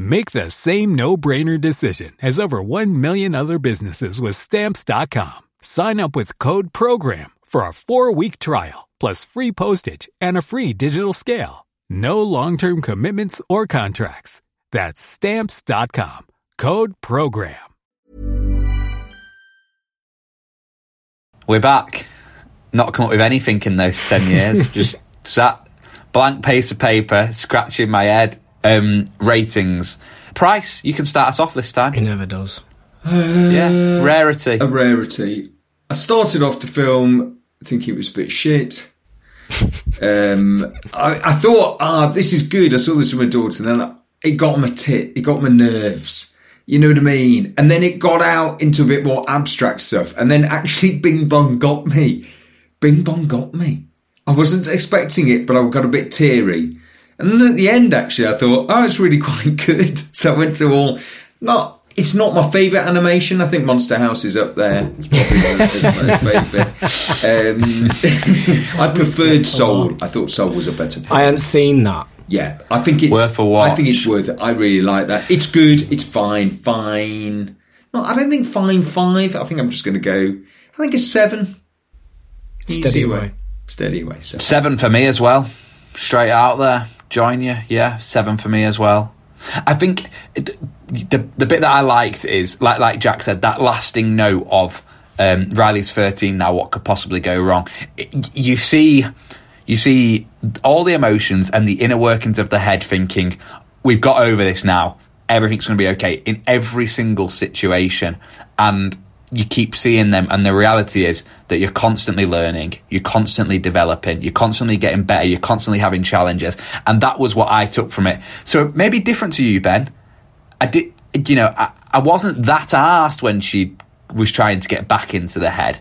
S7: Make the same no-brainer decision as over 1 million other businesses with Stamps.com. Sign up with Code PROGRAM for a four-week trial, plus free postage and a free digital scale. No long-term commitments or contracts. That's Stamps.com. Code PROGRAM.
S2: We're back. Not come up with anything in those 10 years. just sat, blank piece of paper, scratching my head. Um, ratings. Price, you can start us off this time.
S3: He never does.
S2: Yeah, rarity.
S4: A rarity. I started off the film thinking it was a bit shit. um, I, I thought, ah, this is good. I saw this with my daughter, and then it got on my tit. It got on my nerves. You know what I mean? And then it got out into a bit more abstract stuff. And then actually, Bing Bong got me. Bing Bong got me. I wasn't expecting it, but I got a bit teary. And then at the end, actually, I thought, oh, it's really quite good. So I went to all, not, it's not my favourite animation. I think Monster House is up there. It's probably my favourite. Um, I preferred Soul. I thought Soul was a better film.
S3: I hadn't seen that.
S4: Yeah, I think it's
S2: Worth a watch.
S4: I think it's worth it. I really like that. It's good. It's fine. Fine. No, I don't think fine five. I think I'm just going to go. I think it's seven.
S3: Steady
S4: Easy
S3: away.
S4: Steady away. Seven.
S2: Seven for me as well. Straight out there. Join you. Yeah, seven for me as well. I think it, the the bit that I liked is like like Jack said that lasting note of um, Riley's thirteen now. What could possibly go wrong? It, you see, you see all the emotions and the inner workings of the head, thinking we've got over this now. Everything's going to be okay in every single situation, and you keep seeing them and the reality is that you're constantly learning you're constantly developing you're constantly getting better you're constantly having challenges and that was what i took from it so it may be different to you ben i did you know i, I wasn't that asked when she was trying to get back into the head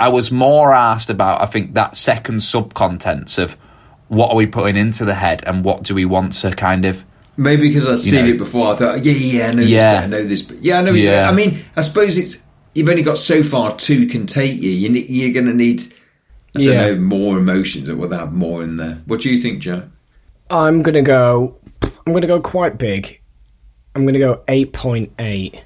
S2: i was more asked about i think that second subcontents of what are we putting into the head and what do we want to kind of
S4: Maybe because I'd seen
S2: know.
S4: it before. I thought, yeah, yeah, yeah, I know
S2: Yeah.
S4: this. Bit, I know this. But yeah, I know. Yeah. I mean, I suppose it's you've only got so far two can take you. you ne- you're going to need. I don't
S3: Yeah.
S4: know more emotions, or will they have more in there? What do you think, Joe?
S3: I'm gonna go. I'm gonna go quite big. I'm gonna go eight point eight.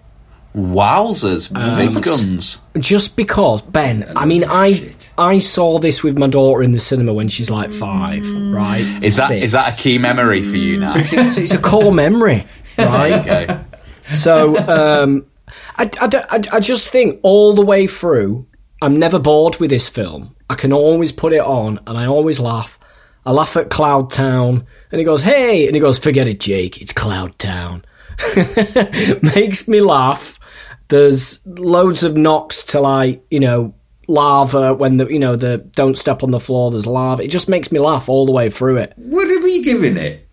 S2: Wowzers, big guns.
S3: Just because Ben, I mean, I I saw this with my daughter in the cinema when she's like five, right?
S2: Is that
S3: Six.
S2: is that a key memory for you now?
S3: It's, it's, it's a core memory, right?
S2: okay.
S3: So um, I, I, I, just think all the way through, I'm never bored with this film. I can always put it on, and I always laugh. I laugh at Cloud Town, and he goes, "Hey," and he goes, "Forget it, Jake. It's Cloud Town." Makes me laugh. There's loads of knocks to like, you know, lava when the you know the don't step on the floor. There's lava. It just makes me laugh all the way through it.
S4: What are we giving it?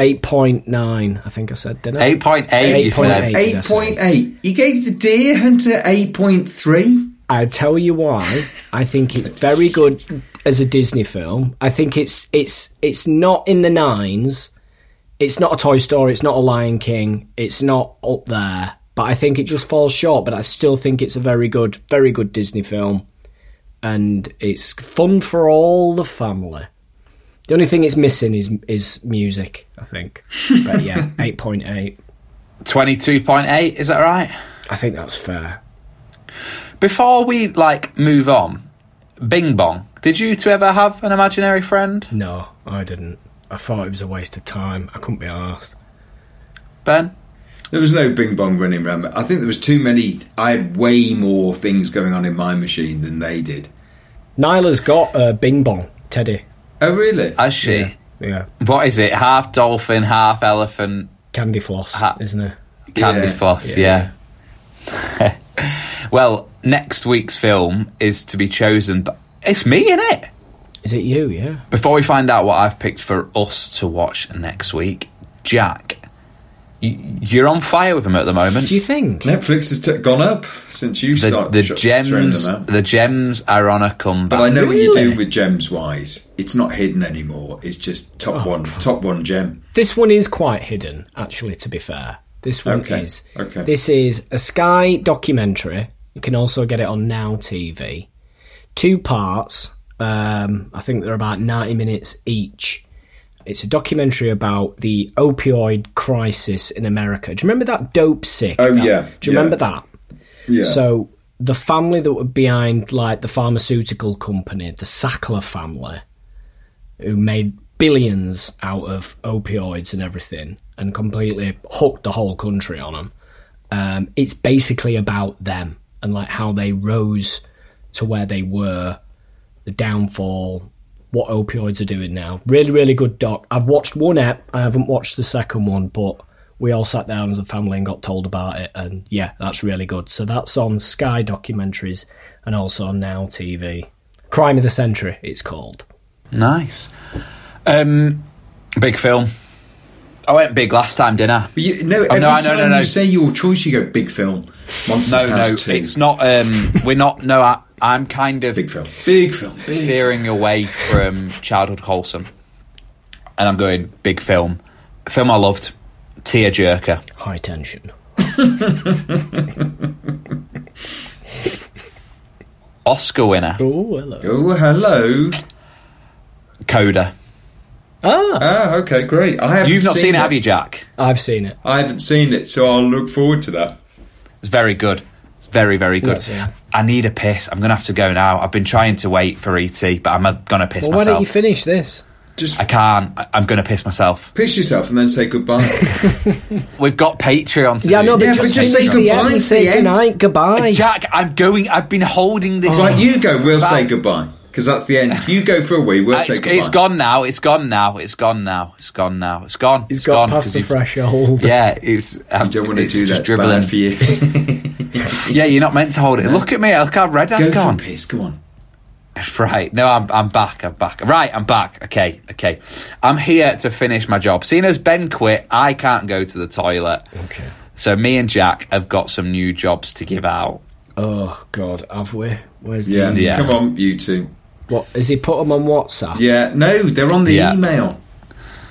S3: Eight point nine, I think I said, didn't I?
S2: Eight point eight. You
S3: 8.8.
S2: said.
S3: did I
S4: Eight
S3: say?
S4: point eight. You gave the Deer Hunter eight point three.
S3: I tell you why. I think it's very good as a Disney film. I think it's it's it's not in the nines. It's not a Toy Story. It's not a Lion King. It's not up there. But I think it just falls short. But I still think it's a very good, very good Disney film, and it's fun for all the family. The only thing it's missing is is music. I think. But yeah, eight point eight.
S2: Twenty-two point eight. Is that right?
S3: I think that's fair.
S2: Before we like move on, Bing Bong. Did you two ever have an imaginary friend,
S3: No, I didn't. I thought it was a waste of time. I couldn't be asked.
S2: Ben?
S4: There was no Bing Bong running around. I think there was too many. I had way more things going on in my machine than they did.
S3: Nyla's got a Bing Bong Teddy.
S4: Oh, really?
S2: Has she?
S3: Yeah,
S2: What is it? Half dolphin, half elephant,
S3: candy floss,
S2: Ha-
S3: isn't it?
S2: candy
S4: Yeah.
S2: floss.
S3: Yeah.
S2: Yeah. well, next week's film is to be chosen, but it's me in it.
S3: Is it you? Yeah.
S2: Before we find out what I've picked for us to watch next week, Jack, you, you're on fire with them at the moment.
S3: Do you think?
S4: Netflix has t- gone up since you
S2: the
S4: started
S2: the
S4: sh-
S2: gems,
S4: them
S2: the gems are on a comeback.
S4: But I know what you
S3: Really?
S4: do with gems wise. It's not hidden anymore. It's just top
S2: Oh,
S4: one, top one gem.
S3: This one is quite hidden, actually. To be fair, this one
S4: Okay,
S3: is.
S4: okay.
S3: This is a Sky documentary. You can also get it on Now TV. Two parts. Um, I think they're about ninety minutes each. It's a documentary about the opioid crisis in America. Do you remember that Dopesick?
S4: Oh,
S3: That-
S4: yeah,
S3: Do you
S4: yeah.
S3: remember that?
S4: Yeah.
S3: So the family that were behind like the pharmaceutical company, the Sackler family, who made billions out of opioids and everything, and completely hooked the whole country on them. Um, it's basically about them and like how they rose to where they were, the downfall, what opioids are doing now. Really, really good doc. I've watched one app. I haven't watched the second one, but we all sat down as a family and got told about it, and yeah, that's really good. So that's on Sky Documentaries and also on Now TV. Crime of the Century, it's called.
S2: nice. Um, big film. I went big last time, didn't I?
S4: But you, no,
S2: Oh, no, I know,
S4: time
S2: no, no.
S4: you say your choice, you go big film. Monsters
S2: No,
S4: House
S2: no,
S4: 2.
S2: it's not. Um, we're not. No, I, I'm kind of
S4: big film. Big film. Big film.
S2: steering away from childhood wholesome, and I'm going big film. A film I loved, tear jerker.
S3: High tension.
S2: Oscar winner,
S3: Oh, hello.
S4: Oh, hello.
S2: Coda.
S3: Ah,
S4: Ah, okay, great. I haven't
S2: You've not seen, it, have you, Jack?
S3: I've seen it.
S4: I haven't seen it, so I'll look forward to that.
S2: It's very good. It's very, very good.
S3: Yes, yeah.
S2: I need a piss. I'm gonna have to go now. I've been trying to wait for ET, but I'm uh, gonna piss
S3: Well, why don't you finish this?
S4: Just
S2: I can't. I- I'm gonna piss myself.
S4: piss yourself and then say goodbye.
S2: We've got Patreon to
S3: Yeah,
S2: do.
S3: no, but
S4: Yeah,
S3: just,
S4: but just
S3: finish
S4: say
S3: the
S4: goodbye
S3: end.
S4: at
S3: Say
S4: the end.
S3: goodnight, goodbye.
S2: Jack, I'm going. I've been holding this.
S4: right, you go. We'll say goodbye because that's the end. You go for a wee. We'll
S2: Uh,
S4: say
S2: it's,
S4: goodbye.
S2: it's gone now. It's gone now. It's gone now. It's gone now. It's gone.
S3: He's
S2: It's
S3: got
S2: gone
S3: past
S2: 'cause
S3: the
S2: you've-
S3: threshold.
S2: Yeah, it's. Um,
S4: You don't want to
S2: it's
S4: do
S2: just
S4: that.
S2: dribbling.
S4: Bad for you.
S2: Yeah, you're not meant to hold it. Look at me. Look how red
S4: go
S2: I've
S4: for a
S2: gone.
S4: piss. Go on.
S2: Right. No, I'm I'm back. I'm back. Right, I'm back. Okay, okay. I'm here to finish my job. Seeing as Ben quit, I can't go to the toilet.
S3: Okay.
S2: So me and Jack have got some new jobs to give out.
S3: Oh God, have we? Where's the
S4: Yeah.
S2: Yeah.
S4: Come on, you two.
S3: What has he put them on WhatsApp?
S4: Yeah. No, they're on the
S2: Yeah.
S4: email.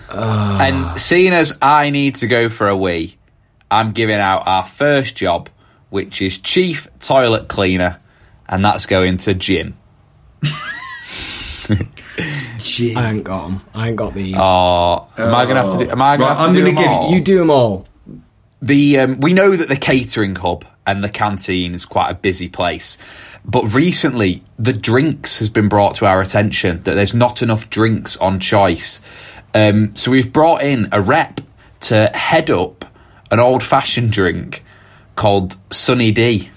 S4: Ah.
S2: And seeing as I need to go for a wee, I'm giving out our first job, which is chief toilet cleaner, and that's going to Jim. Jim.
S3: I ain't got them. I ain't got the.
S2: Oh, am I gonna have to do? Am I gonna
S4: Right,
S2: have to
S4: I'm
S2: do
S4: gonna
S2: them
S4: give
S2: all?
S3: you do them all.
S2: the um, we know that the catering hub and the canteen is quite a busy place, but recently the drinks has been brought to our attention that there's not enough drinks on choice. Um, so we've brought in a rep to head up an old fashioned drink called Sunny D,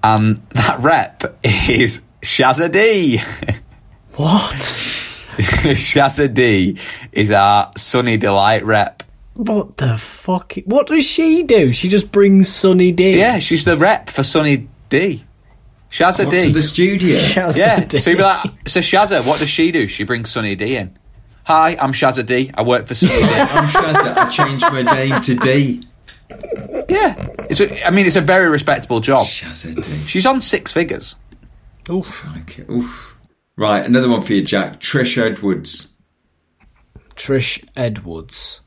S2: and that rep is Shazza D.
S3: What?
S2: Shazza D is our Sunny Delight rep.
S3: What the fuck? What does she do? She just brings Sunny D.
S2: Yeah, she's the rep for Sunny D. Shazza
S4: What,
S2: D.
S4: to the studio.
S3: Shazza
S2: yeah,
S3: D.
S2: so you'd be like, so Shazza, what does she do? She brings Sunny D in. Hi, I'm Shazza D. I work for Sunny D.
S4: I'm Shazza. I changed my name to D.
S2: yeah, it's a, I mean, it's a very respectable job.
S4: Shazza
S2: She's on six figures.
S3: Oof.
S4: Okay. Oof. Right, another one for you, Jack. Trish Edwards.
S3: Trish Edwards.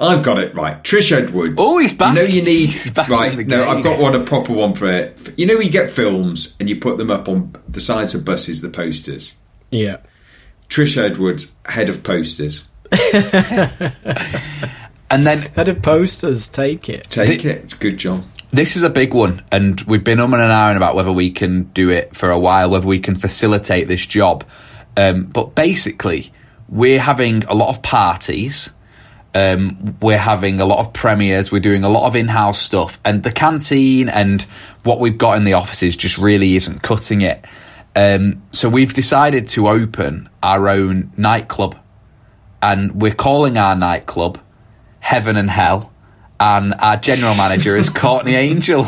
S4: I've got it right. Trish Edwards.
S2: Oh, he's back.
S4: You know you need
S2: He's back
S4: right.
S2: in the
S4: No. I've got one a proper one for it. You know, you get films and you put them up on the sides of buses, the posters.
S3: Yeah.
S4: Trish Edwards, head of posters.
S2: And then
S3: Head of posters, take it.
S4: Take it. Good job.
S2: This is a big one, and we've been umming and ahhing about whether we can do it for a while, whether we can facilitate this job. Um, but basically, we're having a lot of parties. Um, we're having a lot of premieres. We're doing a lot of in-house stuff, and the canteen and what we've got in the offices just really isn't cutting it. Um, so we've decided to open our own nightclub, and we're calling our nightclub Heaven and Hell, and our general manager is Courtney Angel.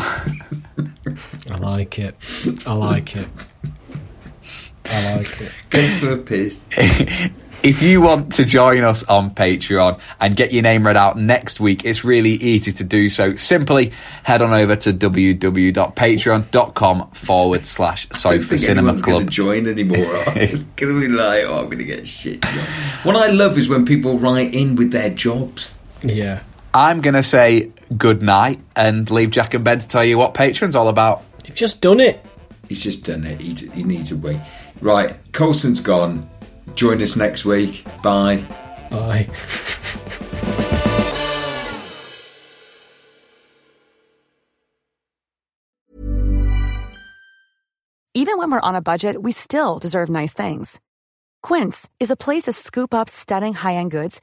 S3: I like it. I like it. I like it.
S4: Go for a piss.
S2: if you want to join us on Patreon and get your name read out next week, it's really easy to do so. Simply head on over to www.patreon.com forward slash
S4: I don't
S2: Sofa
S4: think
S2: Cinema
S4: anyone's going
S2: Club.
S4: to join anymore. Going to be like, oh, I'm going to get shit. What I love is when people write in with their jobs.
S3: Yeah.
S2: I'm going to say good night and leave Jack and Ben to tell you what Patreon's all about.
S3: You've just done it.
S4: He's just done it. He, he needs a wait. Right, Colson's gone. Join us next week. Bye.
S3: Bye.
S6: Even when we're on a budget, we still deserve nice things. Quince is a place to scoop up stunning high-end goods